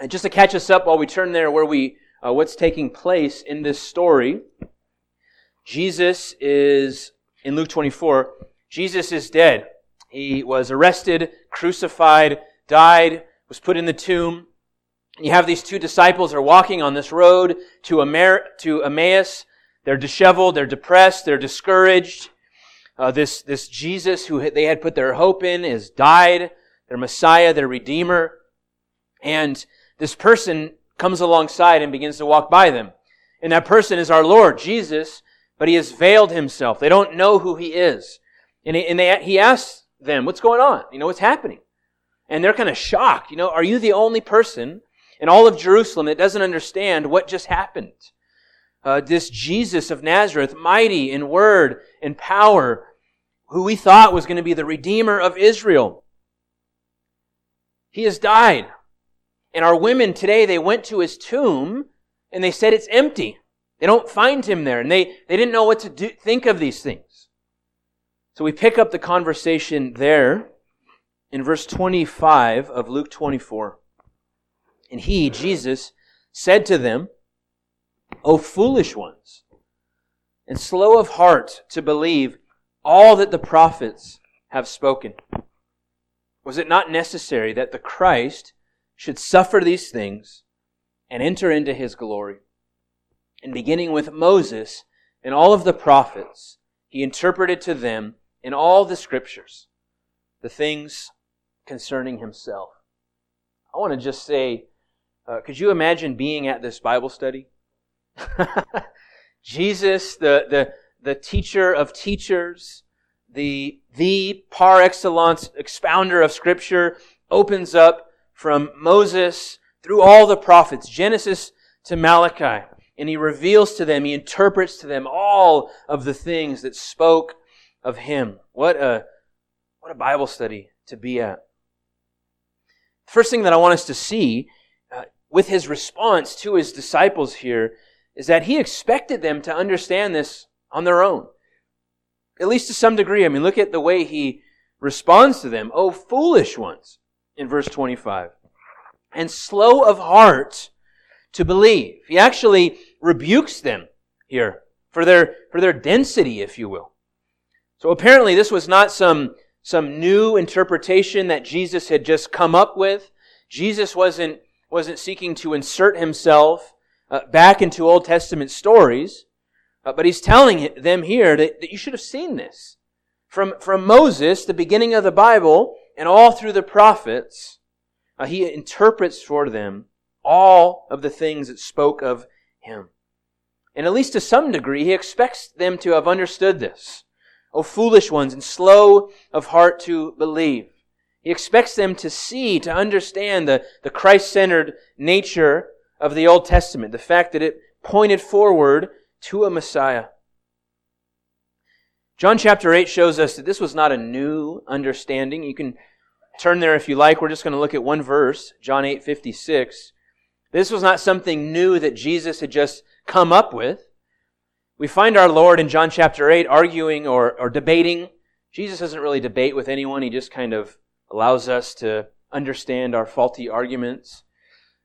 And just to catch us up while we turn there, where we uh, what's taking place in this story, Jesus is in Luke 24. Jesus is dead. He was arrested, crucified, died, was put in the tomb. You have these two disciples are walking on this road to, Emmaus. They're disheveled, they're depressed, they're discouraged. Uh, this, this Jesus who they had put their hope in has died, their Messiah, their Redeemer. And this person comes alongside and begins to walk by them. And that person is our Lord, Jesus, but he has veiled himself. They don't know who he is. And, he, and they, he asks them, what's going on? You know, what's happening? And they're kind of shocked. You know, are you the only person in all of Jerusalem that doesn't understand what just happened? Uh, this Jesus of Nazareth, mighty in word and power, who we thought was going to be the Redeemer of Israel. He has died. And our women today, they went to his tomb and they said it's empty. They don't find him there. And they, they didn't know what to do, think of these things. So we pick up the conversation there in verse 25 of Luke 24. And he, Jesus, said to them, O foolish ones, and slow of heart to believe all that the prophets have spoken. Was it not necessary that the Christ should suffer these things and enter into his glory? And beginning with Moses and all of the prophets, he interpreted to them in all the scriptures the things concerning himself. I want to just say, uh, could you imagine being at this Bible study? Jesus, the, the, the teacher of teachers, the, the par excellence expounder of Scripture, opens up from Moses through all the prophets, Genesis to Malachi. And he reveals to them, he interprets to them all of the things that spoke of him. What a, what a Bible study to be at. First thing that I want us to see uh, with his response to his disciples here is that he expected them to understand this on their own. At least to some degree. I mean, look at the way he responds to them. Oh, foolish ones, in verse 25. And slow of heart to believe. He actually rebukes them here for their, for their density, if you will. So apparently this was not some some new interpretation that Jesus had just come up with. Jesus wasn't, wasn't seeking to insert himself uh, back into Old Testament stories, uh, but he's telling them here that, that you should have seen this. From, from Moses, the beginning of the Bible, and all through the prophets, uh, he interprets for them all of the things that spoke of him. And at least to some degree, he expects them to have understood this. O foolish ones, and slow of heart to believe. He expects them to see, to understand the, the Christ centered nature of the Old Testament, the fact that it pointed forward to a Messiah. John chapter 8 shows us that this was not a new understanding. You can turn there if you like. We're just going to look at one verse, John 8 56. This was not something new that Jesus had just come up with. We find our Lord in John chapter 8 arguing or, or debating. Jesus doesn't really debate with anyone. He just kind of allows us to understand our faulty arguments.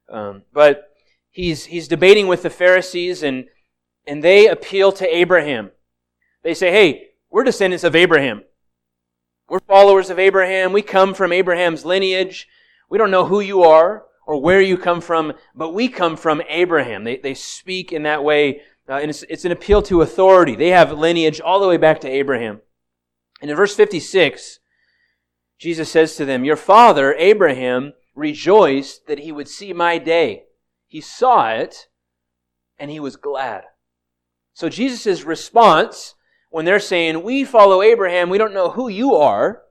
Um, but he's, he's debating with the Pharisees and, and they appeal to Abraham. They say, hey, we're descendants of Abraham. We're followers of Abraham. We come from Abraham's lineage. We don't know who you are or where you come from, but we come from Abraham. They, they speak in that way uh, and it's, it's an appeal to authority. They have lineage all the way back to Abraham. And in verse 56, Jesus says to them, Your father, Abraham, rejoiced that he would see my day. He saw it, and he was glad. So Jesus' response, when they're saying, We follow Abraham, we don't know who you are,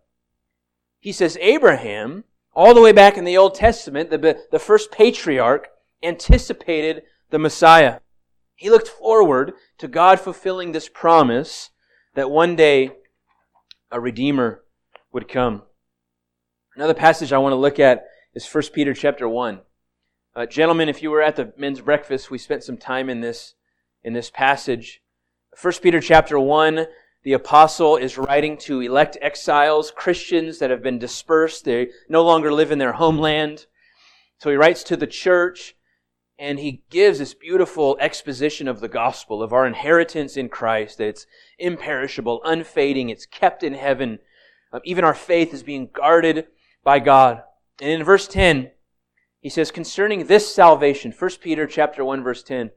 he says, Abraham, all the way back in the Old Testament, the, the first patriarch, anticipated the Messiah. He looked forward to God fulfilling this promise that one day a Redeemer would come. Another passage I want to look at is 1 Peter chapter 1. Uh, gentlemen, if you were at the men's breakfast, we spent some time in this, in this passage. 1 Peter chapter 1, the apostle is writing to elect exiles, Christians that have been dispersed. They no longer live in their homeland. So he writes to the church and he gives this beautiful exposition of the gospel, of our inheritance in Christ, it's imperishable, unfading, it's kept in heaven. Um, even our faith is being guarded by God. And in verse 10, he says, concerning this salvation, 1 Peter chapter 1, verse 10,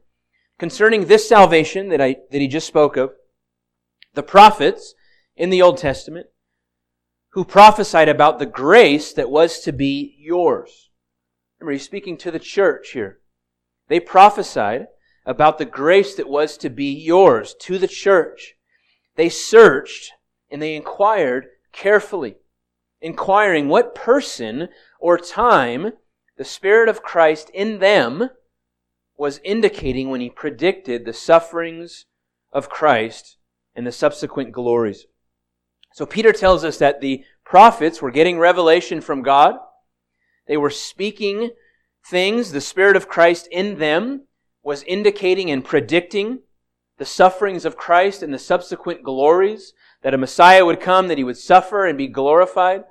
concerning this salvation that I, that he just spoke of, the prophets in the Old Testament, who prophesied about the grace that was to be yours. Remember, he's speaking to the church here. They prophesied about the grace that was to be yours to the church. They searched and they inquired carefully, inquiring what person or time the Spirit of Christ in them was indicating when he predicted the sufferings of Christ and the subsequent glories. So Peter tells us that the prophets were getting revelation from God. They were speaking things, the Spirit of Christ in them was indicating and predicting the sufferings of Christ and the subsequent glories, that a Messiah would come, that he would suffer and be glorified.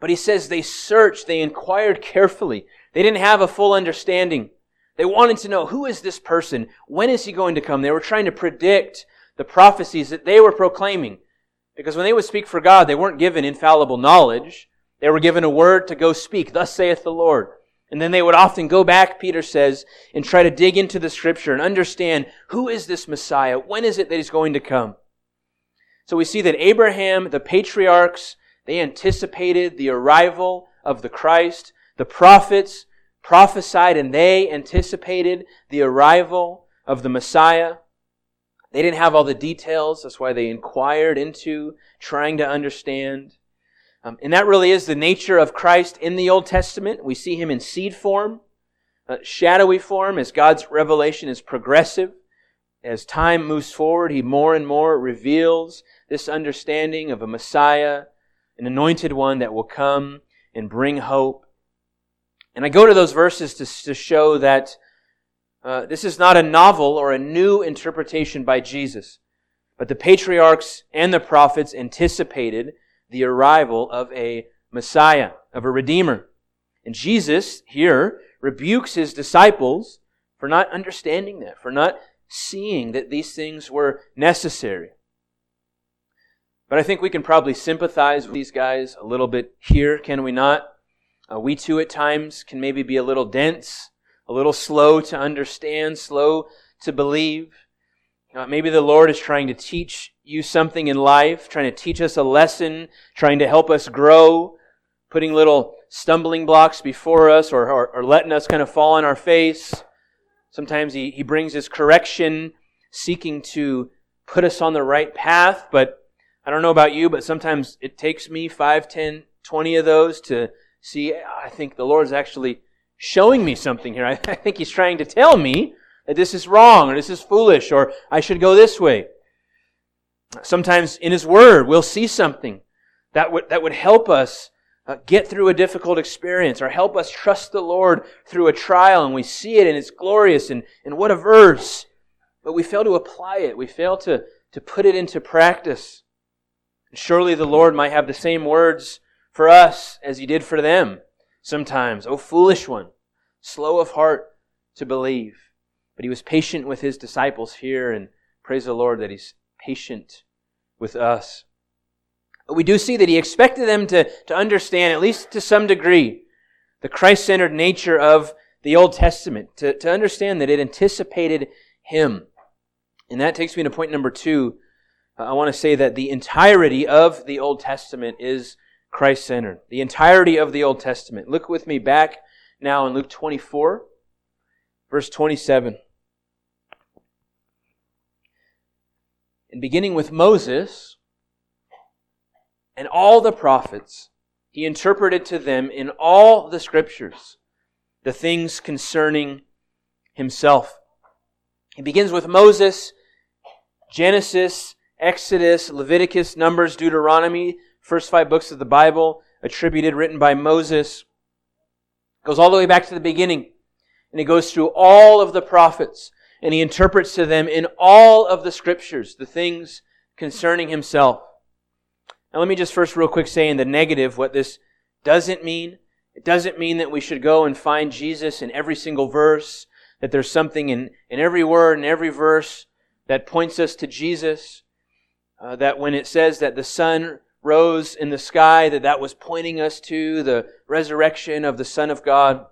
But he says they searched, they inquired carefully. They didn't have a full understanding. They wanted to know, who is this person? When is he going to come? They were trying to predict the prophecies that they were proclaiming. Because when they would speak for God, they weren't given infallible knowledge. They were given a word to go speak, thus saith the Lord. And then they would often go back, Peter says, and try to dig into the scripture and understand who is this Messiah? When is it that he's going to come? So we see that Abraham, the patriarchs, they anticipated the arrival of the Christ. The prophets prophesied and they anticipated the arrival of the Messiah. They didn't have all the details. That's why they inquired into trying to understand. Um, and that really is the nature of Christ in the Old Testament. We see him in seed form, uh, shadowy form, as God's revelation is progressive. As time moves forward, he more and more reveals this understanding of a Messiah, an anointed one that will come and bring hope. And I go to those verses to, to show that uh, this is not a novel or a new interpretation by Jesus, but the patriarchs and the prophets anticipated the arrival of a Messiah, of a Redeemer. And Jesus here rebukes his disciples for not understanding that, for not seeing that these things were necessary. But I think we can probably sympathize with these guys a little bit here, can we not? Uh, we too at times can maybe be a little dense a little slow to understand, slow to believe. Uh, maybe the Lord is trying to teach you something in life, trying to teach us a lesson, trying to help us grow, putting little stumbling blocks before us or, or, or letting us kind of fall on our face. Sometimes he, he brings his correction, seeking to put us on the right path, but I don't know about you, but sometimes it takes me 5, 10, 20 of those to see, I think the Lord's actually showing me something here. I, think he's trying to tell me that this is wrong or this is foolish or I should go this way. Sometimes in his word, we'll see something that would, that would help us uh, get through a difficult experience or help us trust the Lord through a trial and we see it and it's glorious and, and what a verse. But we fail to apply it. We fail to, to put it into practice. Surely the Lord might have the same words for us as he did for them sometimes. O foolish one, slow of heart to believe. But he was patient with his disciples here, and praise the Lord that he's patient with us. But we do see that he expected them to, to understand, at least to some degree, the Christ centered nature of the Old Testament, to, to understand that it anticipated him. And that takes me to point number two. Uh, I want to say that the entirety of the Old Testament is Christ centered. The entirety of the Old Testament. Look with me back now in Luke 24, verse 27. And beginning with Moses and all the prophets, he interpreted to them in all the scriptures the things concerning himself. He begins with Moses, Genesis, Exodus, Leviticus, Numbers, Deuteronomy, first five books of the Bible, attributed, written by Moses. Goes all the way back to the beginning. And he goes through all of the prophets. And he interprets to them in all of the scriptures the things concerning himself. Now let me just first real quick say in the negative what this doesn't mean It doesn't mean that we should go and find Jesus in every single verse, that there's something in, in every word, in every verse that points us to Jesus. Uh, that when it says that the sun rose in the sky, that that was pointing us to the resurrection of the Son of God.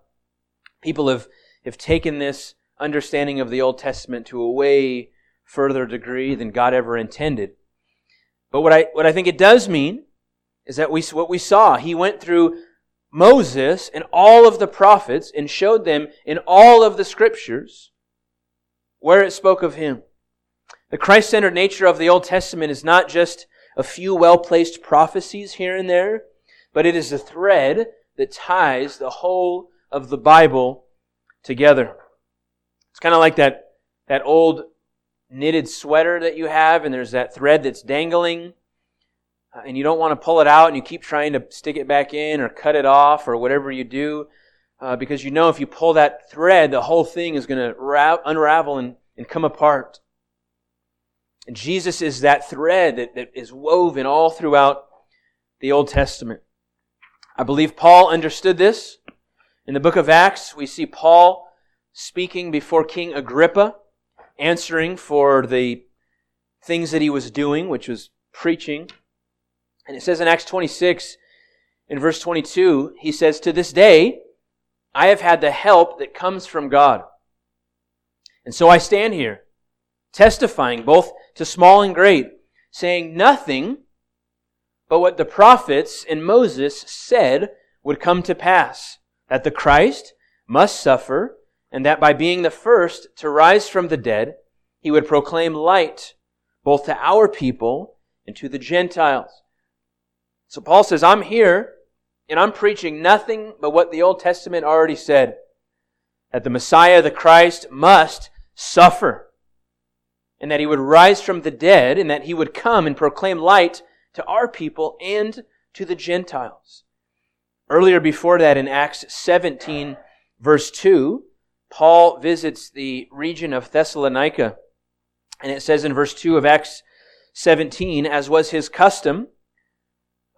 People have, have taken this understanding of the Old Testament to a way further degree than God ever intended. But what I, what I think it does mean is that we, what we saw, he went through Moses and all of the prophets and showed them in all of the scriptures where it spoke of him. The Christ centered nature of the Old Testament is not just a few well placed prophecies here and there, but it is a thread that ties the whole of the Bible together. It's kind of like that, that old knitted sweater that you have, and there's that thread that's dangling, uh, and you don't want to pull it out, and you keep trying to stick it back in or cut it off or whatever you do, uh, because you know if you pull that thread, the whole thing is going to ra- unravel and, and come apart. And Jesus is that thread that, that is woven all throughout the Old Testament. I believe Paul understood this. In the book of Acts, we see Paul speaking before King Agrippa, answering for the things that he was doing, which was preaching. And it says in Acts 26, in verse 22, he says, To this day, I have had the help that comes from God. And so I stand here testifying both to small and great, saying nothing but what the prophets and Moses said would come to pass, that the Christ must suffer, and that by being the first to rise from the dead, he would proclaim light both to our people and to the Gentiles. So Paul says, I'm here and I'm preaching nothing but what the Old Testament already said. That the Messiah, the Christ, must suffer and that he would rise from the dead, and that he would come and proclaim light to our people and to the Gentiles. Earlier before that, in Acts 17, verse 2, Paul visits the region of Thessalonica. And it says in verse 2 of Acts 17, as was his custom,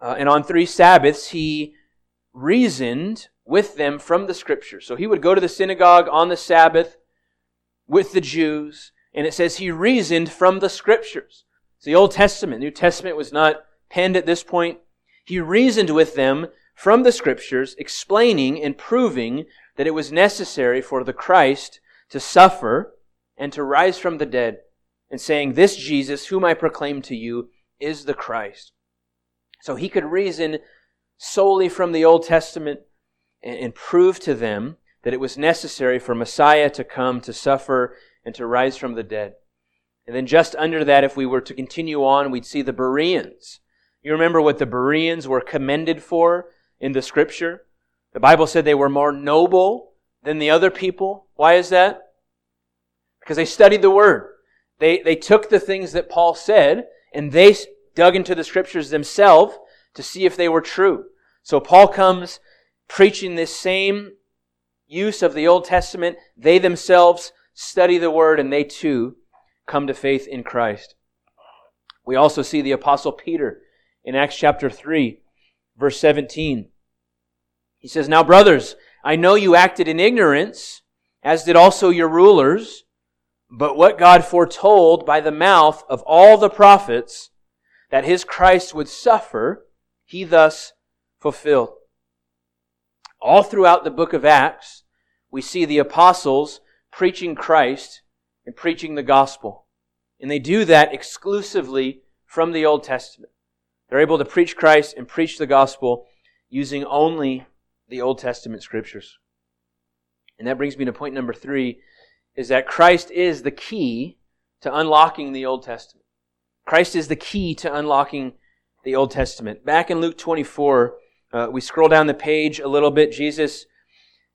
uh, and on three Sabbaths he reasoned with them from the scriptures. So he would go to the synagogue on the Sabbath with the Jews and it says he reasoned from the scriptures. It's the Old Testament. New Testament was not penned at this point. He reasoned with them from the scriptures, explaining and proving that it was necessary for the Christ to suffer and to rise from the dead, and saying, This Jesus, whom I proclaim to you, is the Christ. So he could reason solely from the Old Testament and, prove to them that it was necessary for Messiah to come to suffer and to rise from the dead. And then just under that, if we were to continue on, we'd see the Bereans. You remember what the Bereans were commended for in the scripture? The Bible said they were more noble than the other people. Why is that? Because they studied the Word. They, they took the things that Paul said and they dug into the scriptures themselves to see if they were true. So Paul comes preaching this same use of the Old Testament. They themselves study the Word, and they too come to faith in Christ. We also see the Apostle Peter in Acts chapter 3, verse 17. He says, Now, brothers, I know you acted in ignorance, as did also your rulers, but what God foretold by the mouth of all the prophets that his Christ would suffer, he thus fulfilled. All throughout the book of Acts, we see the apostles preaching Christ and preaching the gospel. And they do that exclusively from the Old Testament. They're able to preach Christ and preach the gospel using only the Old Testament scriptures. And that brings me to point number three, is that Christ is the key to unlocking the Old Testament. Christ is the key to unlocking the Old Testament. Back in Luke 24, uh, we scroll down the page a little bit. Jesus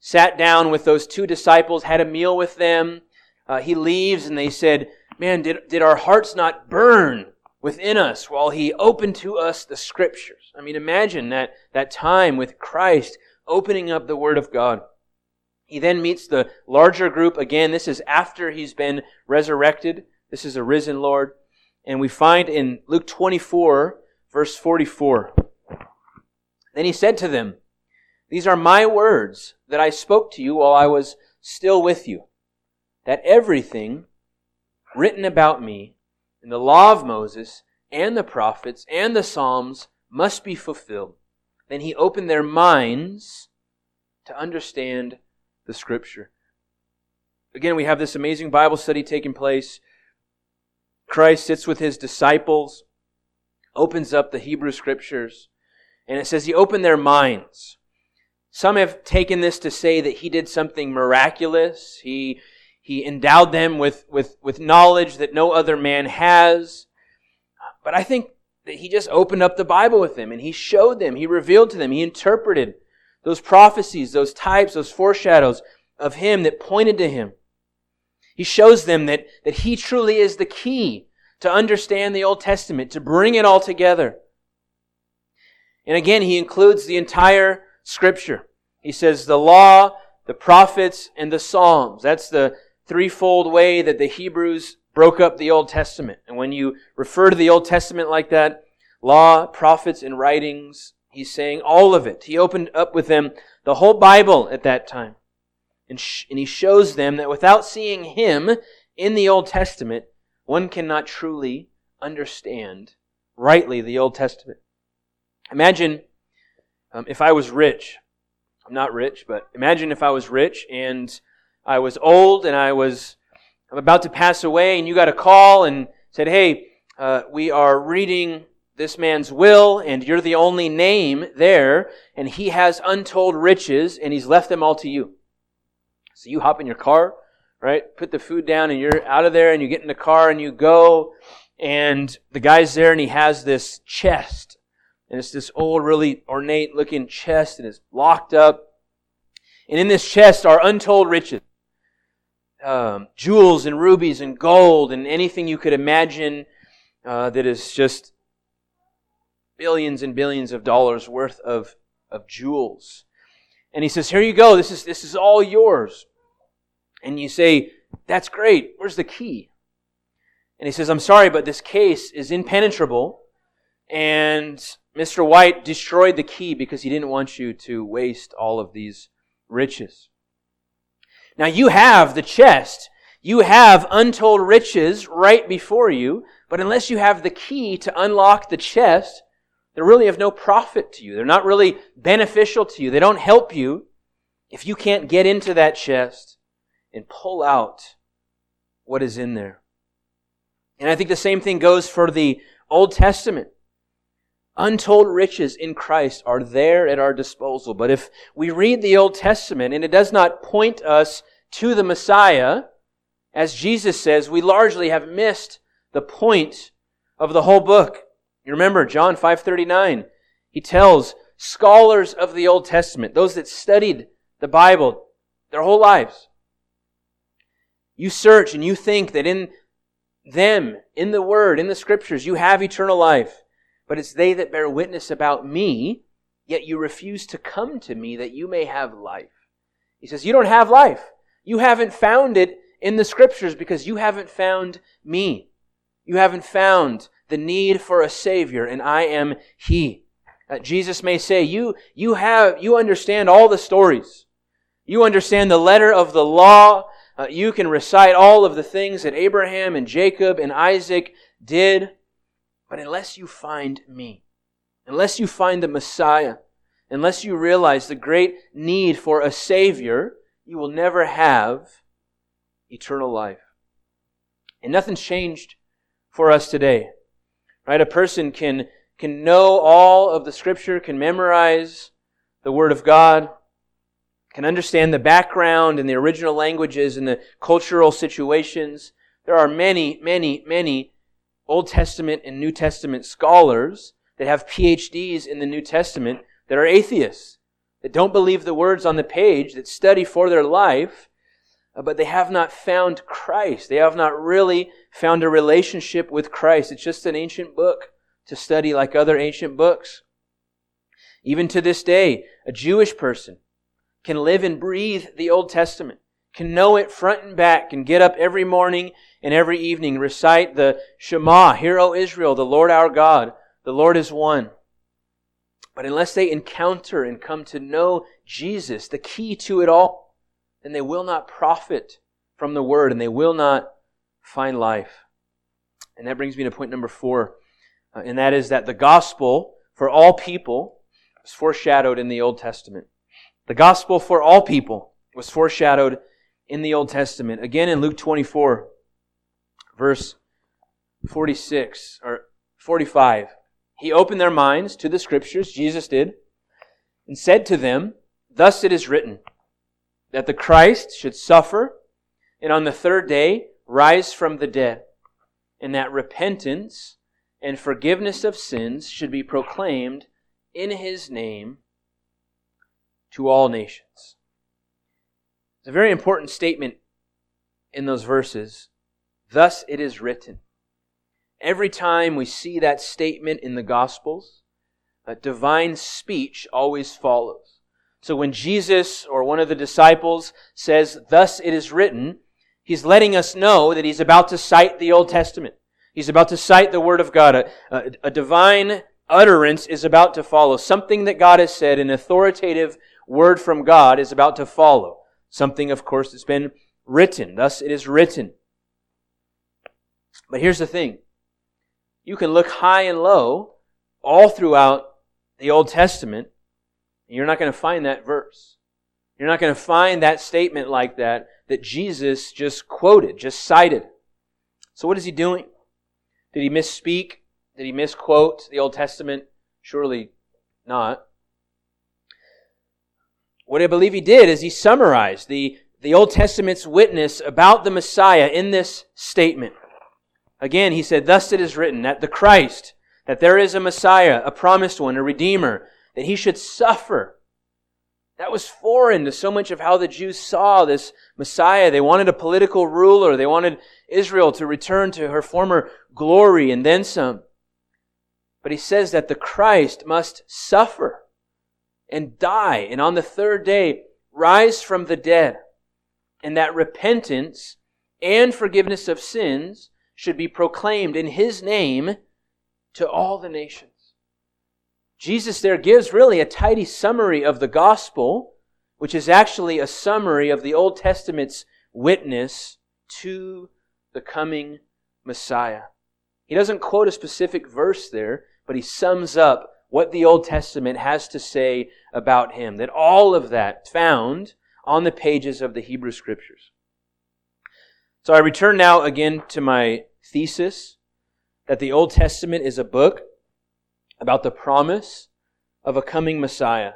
sat down with those two disciples, had a meal with them. Uh, he leaves and they said, Man, did, did our hearts not burn within us while he opened to us the scriptures? I mean, imagine that, that time with Christ opening up the Word of God. He then meets the larger group again. This is after he's been resurrected. This is a risen Lord. And we find in Luke 24, verse 44. Then he said to them, These are my words that I spoke to you while I was still with you, that everything written about me in the law of Moses and the prophets and the Psalms must be fulfilled. Then he opened their minds to understand the scripture. Again, we have this amazing Bible study taking place. Christ sits with his disciples, opens up the Hebrew scriptures, and it says he opened their minds. Some have taken this to say that he did something miraculous. He, he endowed them with, with, with knowledge that no other man has. But I think that he just opened up the Bible with them and he showed them, he revealed to them, he interpreted those prophecies, those types, those foreshadows of him that pointed to him. He shows them that, that he truly is the key to understand the Old Testament, to bring it all together. And again, he includes the entire scripture. He says the law, the prophets, and the Psalms. That's the threefold way that the Hebrews broke up the Old Testament. And when you refer to the Old Testament like that, law, prophets, and writings, he's saying all of it. He opened up with them the whole Bible at that time. And, sh- and he shows them that without seeing him in the Old Testament, one cannot truly understand rightly the Old Testament. Imagine um, if I was rich. I'm not rich, but imagine if I was rich and I was old and I was I'm about to pass away, and you got a call and said, "Hey, uh, we are reading this man's will, and you're the only name there, and he has untold riches, and he's left them all to you." So you hop in your car, right? Put the food down, and you're out of there, and you get in the car, and you go, and the guy's there, and he has this chest, and it's this old, really ornate-looking chest, and it's locked up. And in this chest are untold riches um, jewels and rubies and gold and anything you could imagine uh, that is just billions and billions of dollars worth of, of jewels. And he says, Here you go, this is, this is all yours. And you say, That's great, where's the key? And he says, I'm sorry, but this case is impenetrable. And Mr. White destroyed the key because he didn't want you to waste all of these riches. Now you have the chest. You have untold riches right before you, but unless you have the key to unlock the chest, they're really of no profit to you. They're not really beneficial to you. They don't help you if you can't get into that chest and pull out what is in there. And I think the same thing goes for the Old Testament. Untold riches in Christ are there at our disposal. But if we read the Old Testament and it does not point us to the Messiah, as Jesus says, we largely have missed the point of the whole book. You remember John 5:39. He tells scholars of the Old Testament, those that studied the Bible their whole lives, you search and you think that in them, in the Word, in the Scriptures, you have eternal life but it's they that bear witness about me, yet you refuse to come to me that you may have life. He says, You don't have life. You haven't found it in the scriptures because you haven't found me. You haven't found the need for a Savior, and I am He. Uh, Jesus may say, you, you have, you understand all the stories. You understand the letter of the law. Uh, you can recite all of the things that Abraham and Jacob and Isaac did. But unless you find me, unless you find the Messiah, unless you realize the great need for a Savior, you will never have eternal life. And nothing's changed for us today. Right? A person can, can know all of the Scripture, can memorize the Word of God, can understand the background and the original languages and the cultural situations. There are many, many, many Old Testament and New Testament scholars that have PhDs in the New Testament that are atheists, that don't believe the words on the page, that study for their life, uh, but they have not found Christ. They have not really found a relationship with Christ. It's just an ancient book to study like other ancient books. Even to this day, a Jewish person can live and breathe the Old Testament can know it front and back, can get up every morning and every evening, recite the Shema, Hear, O Israel, the Lord our God, the Lord is one. But unless they encounter and come to know Jesus, the key to it all, then they will not profit from the word and they will not find life. And that brings me to point number four, uh, and that is that the gospel for all people was foreshadowed in the Old Testament. The gospel for all people was foreshadowed in the Old Testament. Again in Luke 24, verse 46 or 45. He opened their minds to the scriptures, Jesus did, and said to them, Thus it is written, that the Christ should suffer and on the third day rise from the dead, and that repentance and forgiveness of sins should be proclaimed in his name to all nations. It's a very important statement in those verses. Thus it is written. Every time we see that statement in the Gospels, a divine speech always follows. So when Jesus or one of the disciples says, Thus it is written, he's letting us know that he's about to cite the Old Testament. He's about to cite the Word of God. A, a, a divine utterance is about to follow. Something that God has said, an authoritative word from God is about to follow. Something, of course, that's been written. Thus it is written. But here's the thing. You can look high and low all throughout the Old Testament, and you're not going to find that verse. You're not going to find that statement like that that Jesus just quoted, just cited. So what is he doing? Did he misspeak? Did he misquote the Old Testament? Surely not. What I believe he did is he summarized the, the Old Testament's witness about the Messiah in this statement. Again, he said, Thus it is written that the Christ, that there is a Messiah, a promised one, a Redeemer, that he should suffer. That was foreign to so much of how the Jews saw this Messiah. They wanted a political ruler. They wanted Israel to return to her former glory and then some. But he says that the Christ must suffer and die, and on the third day rise from the dead, and that repentance and forgiveness of sins should be proclaimed in his name to all the nations. Jesus there gives really a tidy summary of the gospel, which is actually a summary of the Old Testament's witness to the coming Messiah. He doesn't quote a specific verse there, but he sums up what the Old Testament has to say about him. That all of that found on the pages of the Hebrew Scriptures. So I return now again to my thesis that the Old Testament is a book about the promise of a coming Messiah,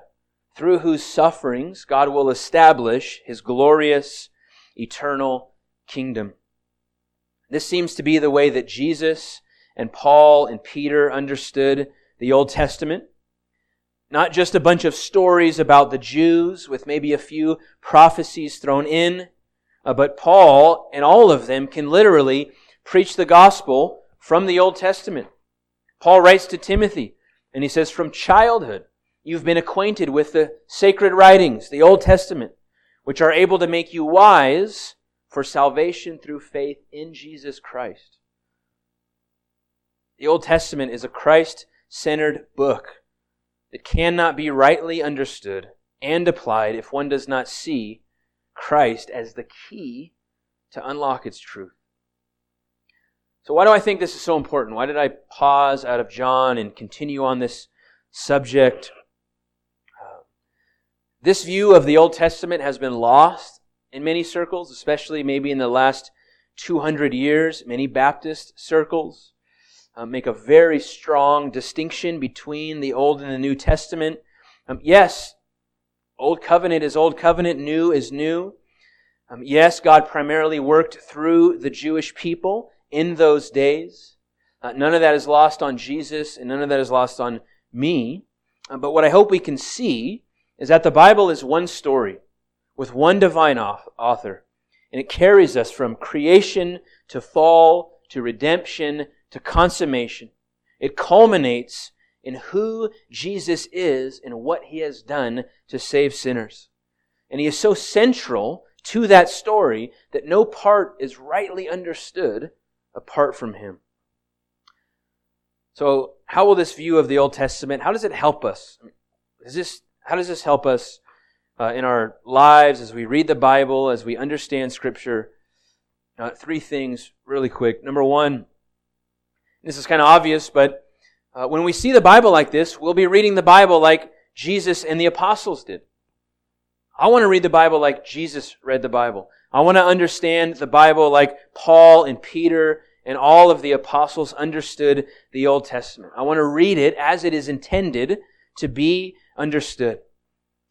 through whose sufferings God will establish his glorious, eternal kingdom. This seems to be the way that Jesus and Paul and Peter understood the Old Testament. Not just a bunch of stories about the Jews with maybe a few prophecies thrown in, uh, but Paul and all of them can literally preach the gospel from the Old Testament. Paul writes to Timothy, and he says, From childhood, you've been acquainted with the sacred writings, the Old Testament, which are able to make you wise for salvation through faith in Jesus Christ. The Old Testament is a Christ centered book that cannot be rightly understood and applied if one does not see Christ as the key to unlock its truth. So, why do I think this is so important? Why did I pause out of John and continue on this subject? Uh, this view of the Old Testament has been lost in many circles, especially maybe in the last 200 years. Many Baptist circles uh, make a very strong distinction between the Old and the New Testament. Um, yes, Old Covenant is Old Covenant, New is New. Um, yes, God primarily worked through the Jewish people in those days. Uh, none of that is lost on Jesus, and none of that is lost on me. Uh, but what I hope we can see is that the Bible is one story with one divine author, and it carries us from creation to fall to redemption to consummation. It culminates in who Jesus is and what he has done to save sinners. And he is so central to that story that no part is rightly understood apart from him. So, how will this view of the Old Testament, how does it help us? Is this, how does this help us uh, in our lives as we read the Bible, as we understand Scripture? Uh, three things really quick. Number one, this is kind of obvious, but uh, when we see the Bible like this, we'll be reading the Bible like Jesus and the apostles did. I want to read the Bible like Jesus read the Bible. I want to understand the Bible like Paul and Peter and all of the apostles understood the Old Testament. I want to read it as it is intended to be understood.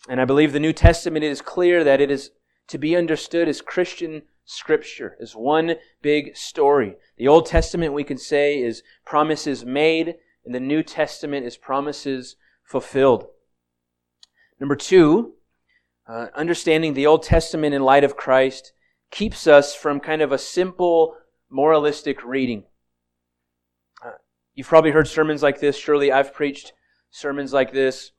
And I believe the New Testament is clear that it is to be understood as Christian scripture, is one big story. The Old Testament, we can say, is promises made, and the New Testament is promises fulfilled. Number two, uh, understanding the Old Testament in light of Christ keeps us from kind of a simple moralistic reading. Uh, you've probably heard sermons like this. Surely I've preached sermons like this.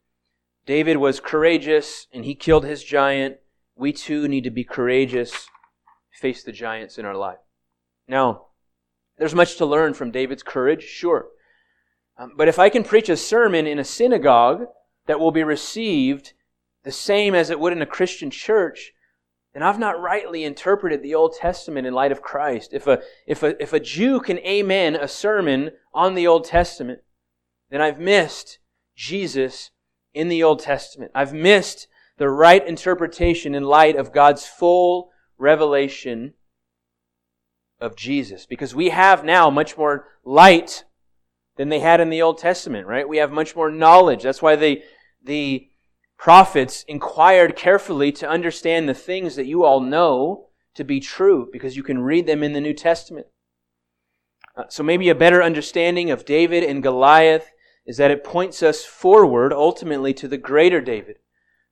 David was courageous and he killed his giant. We too need to be courageous, face the giants in our life. Now, there's much to learn from David's courage, sure. Um, but if I can preach a sermon in a synagogue that will be received the same as it would in a Christian church, then I've not rightly interpreted the Old Testament in light of Christ. If a, if a, if a Jew can amen a sermon on the Old Testament, then I've missed Jesus in the Old Testament. I've missed the right interpretation in light of God's full revelation of Jesus. Because we have now much more light than they had in the Old Testament, right? We have much more knowledge. That's why the, the prophets inquired carefully to understand the things that you all know to be true because you can read them in the New Testament. Uh, so maybe a better understanding of David and Goliath is that it points us forward ultimately to the greater David.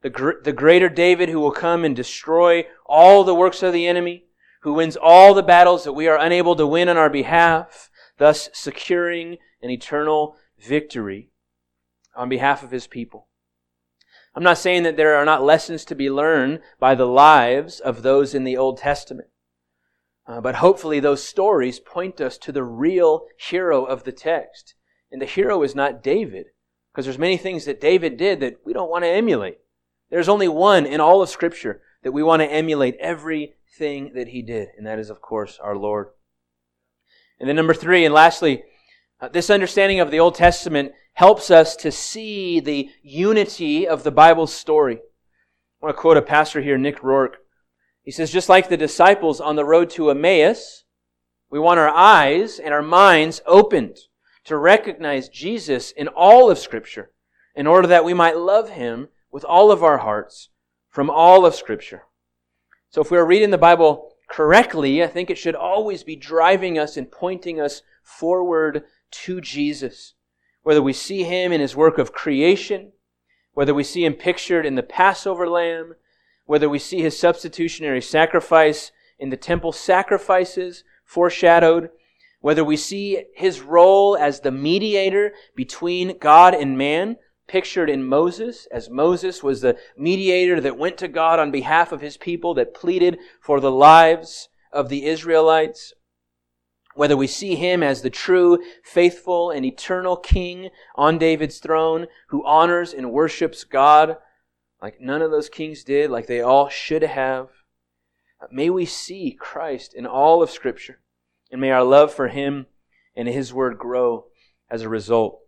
The, gr- the greater David who will come and destroy all the works of the enemy, who wins all the battles that we are unable to win on our behalf, thus securing an eternal victory on behalf of his people. I'm not saying that there are not lessons to be learned by the lives of those in the Old Testament. Uh, but hopefully those stories point us to the real hero of the text. And the hero is not David, because there's many things that David did that we don't want to emulate. There's only one in all of Scripture that we want to emulate everything that he did, and that is, of course, our Lord. And then number three, and lastly, uh, this understanding of the Old Testament helps us to see the unity of the Bible's story. I want to quote a pastor here, Nick Roark. He says, just like the disciples on the road to Emmaus, we want our eyes and our minds opened to recognize Jesus in all of Scripture in order that we might love Him with all of our hearts from all of Scripture. So if we're reading the Bible correctly, I think it should always be driving us and pointing us forward to Jesus whether we see him in his work of creation, whether we see him pictured in the Passover lamb, whether we see his substitutionary sacrifice in the temple sacrifices foreshadowed, whether we see his role as the mediator between God and man, pictured in Moses, as Moses was the mediator that went to God on behalf of his people, that pleaded for the lives of the Israelites, whether we see him as the true, faithful, and eternal king on David's throne who honors and worships God like none of those kings did, like they all should have. May we see Christ in all of Scripture, and may our love for him and his word grow as a result.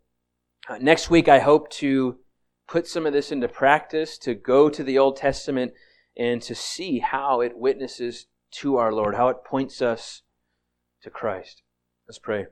Uh, next week, I hope to put some of this into practice, to go to the Old Testament and to see how it witnesses to our Lord, how it points us to Christ. Let's pray.